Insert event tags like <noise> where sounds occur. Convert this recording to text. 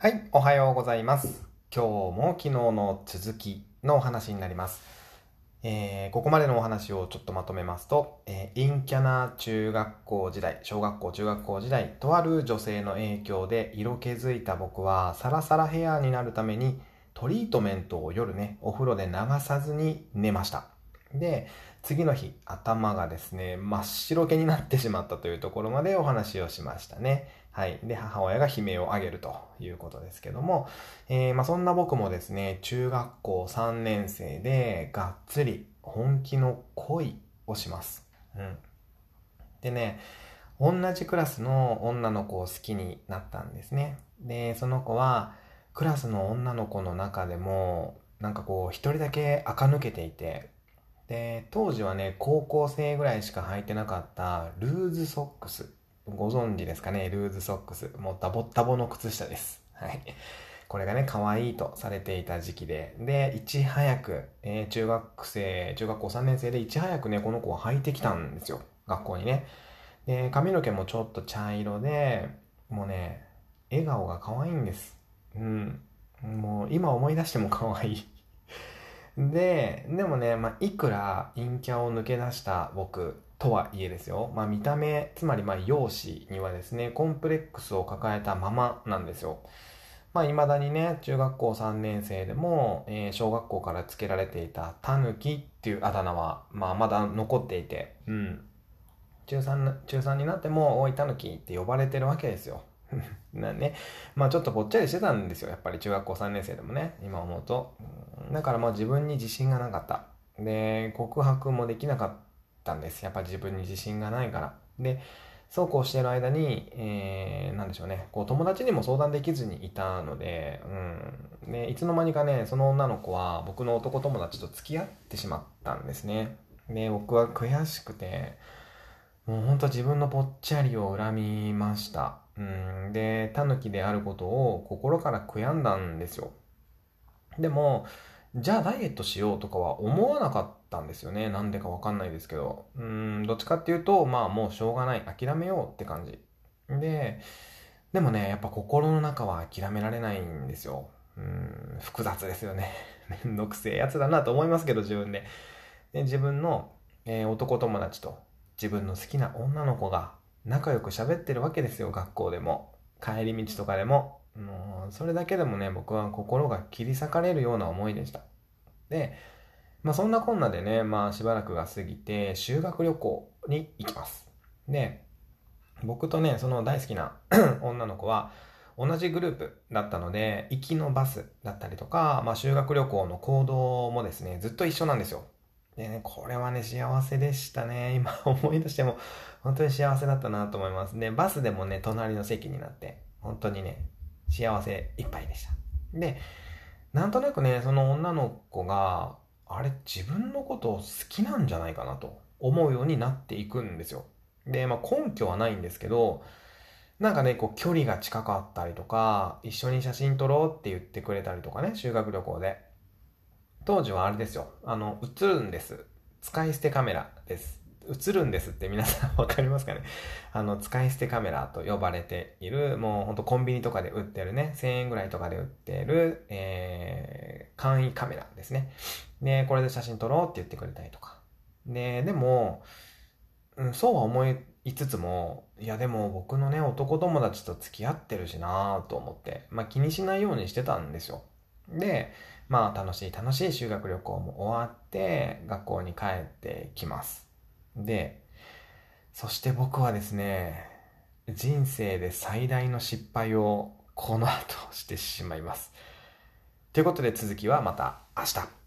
はい、おはようございます。今日も昨日の続きのお話になります。えーここまでのお話をちょっとまとめますと、えー陰キャな中学校時代、小学校、中学校時代、とある女性の影響で色気づいた僕は、サラサラヘアになるために、トリートメントを夜ね、お風呂で流さずに寝ました。で、次の日、頭がですね、真っ白けになってしまったというところまでお話をしましたね。はい。で、母親が悲鳴を上げるということですけども、えーまあそんな僕もですね、中学校3年生でがっつり本気の恋をします。うん。でね、同じクラスの女の子を好きになったんですね。で、その子は、クラスの女の子の中でも、なんかこう、一人だけ垢抜けていて、で、当時はね、高校生ぐらいしか履いてなかったルーズソックス。ご存知ですかね？ルーズソックス。もうダボッダボの靴下です。はい。これがね、可愛いとされていた時期で。で、いち早く、えー中学生、中学校3年生でいち早くね、この子は履いてきたんですよ。学校にね。で、髪の毛もちょっと茶色で、もうね、笑顔が可愛いんです。うん。もう今思い出しても可愛い。で、でもね、まあ、いくら陰キャを抜け出した僕とはいえですよ。まあ、見た目、つまりま、容姿にはですね、コンプレックスを抱えたままなんですよ。まあ、未だにね、中学校3年生でも、えー小学校から付けられていたタヌキっていうあだ名は、まあ、まだ残っていて、うん。中3、中3になっても、おいタヌキって呼ばれてるわけですよ。<laughs> なね。まあちょっとぽっちゃりしてたんですよ。やっぱり中学校3年生でもね。今思うと。だからまあ自分に自信がなかった。で、告白もできなかったんです。やっぱ自分に自信がないから。で、そうこうしてる間に、えー、なんでしょうね。こう友達にも相談できずにいたので、うん。で、いつの間にかね、その女の子は僕の男友達と付き合ってしまったんですね。で、僕は悔しくて、もうほんと自分のぽっちゃりを恨みました。うん、で、タヌキであることを心から悔やんだんですよ。でも、じゃあダイエットしようとかは思わなかったんですよね。なんでかわかんないですけど。うん、どっちかっていうと、まあもうしょうがない。諦めようって感じ。で、でもね、やっぱ心の中は諦められないんですよ。うん、複雑ですよね。<laughs> めんどくせえやつだなと思いますけど、自分で。で、自分の、えー男友達と自分の好きな女の子が仲良く喋ってるわけですよ、学校でも。帰り道とかでも。もう、それだけでもね、僕は心が切り裂かれるような思いでした。で、まあそんなこんなでね、まあしばらくが過ぎて、修学旅行に行きます。で、僕とね、その大好きな <clears throat> 女の子は、同じグループだったので、行きのバスだったりとか、まあ修学旅行の行動もですね、ずっと一緒なんですよ。でね、これはね、幸せでしたね。<laughs> 今思い出しても、本当に幸せだったなと思います。で、バスでもね、隣の席になって、本当にね、幸せいっぱいでした。で、なんとなくね、その女の子が、あれ、自分のことを好きなんじゃないかなと思うようになっていくんですよ。で、まあ根拠はないんですけど、なんかね、こう距離が近かったりとか、一緒に写真撮ろうって言ってくれたりとかね、修学旅行で。当時はあれですよ。あの、映るんです。使い捨てカメラです。映るんですって皆さんわかりますかね？あの、使い捨てカメラと呼ばれている、もうほんとコンビニとかで売ってるね、1000円ぐらいとかで売ってる、えー、簡易カメラですね。で、これで写真撮ろうって言ってくれたりとか。で、でも、うん、そうは思いつつも、いやでも僕のね、男友達と付き合ってるしなぁと思って、まあ気にしないようにしてたんですよ。で、まあ楽しい楽しい修学旅行も終わって、学校に帰ってきます。で、そして僕はですね、人生で最大の失敗をこの後してしまいます。ということで続きはまた明日。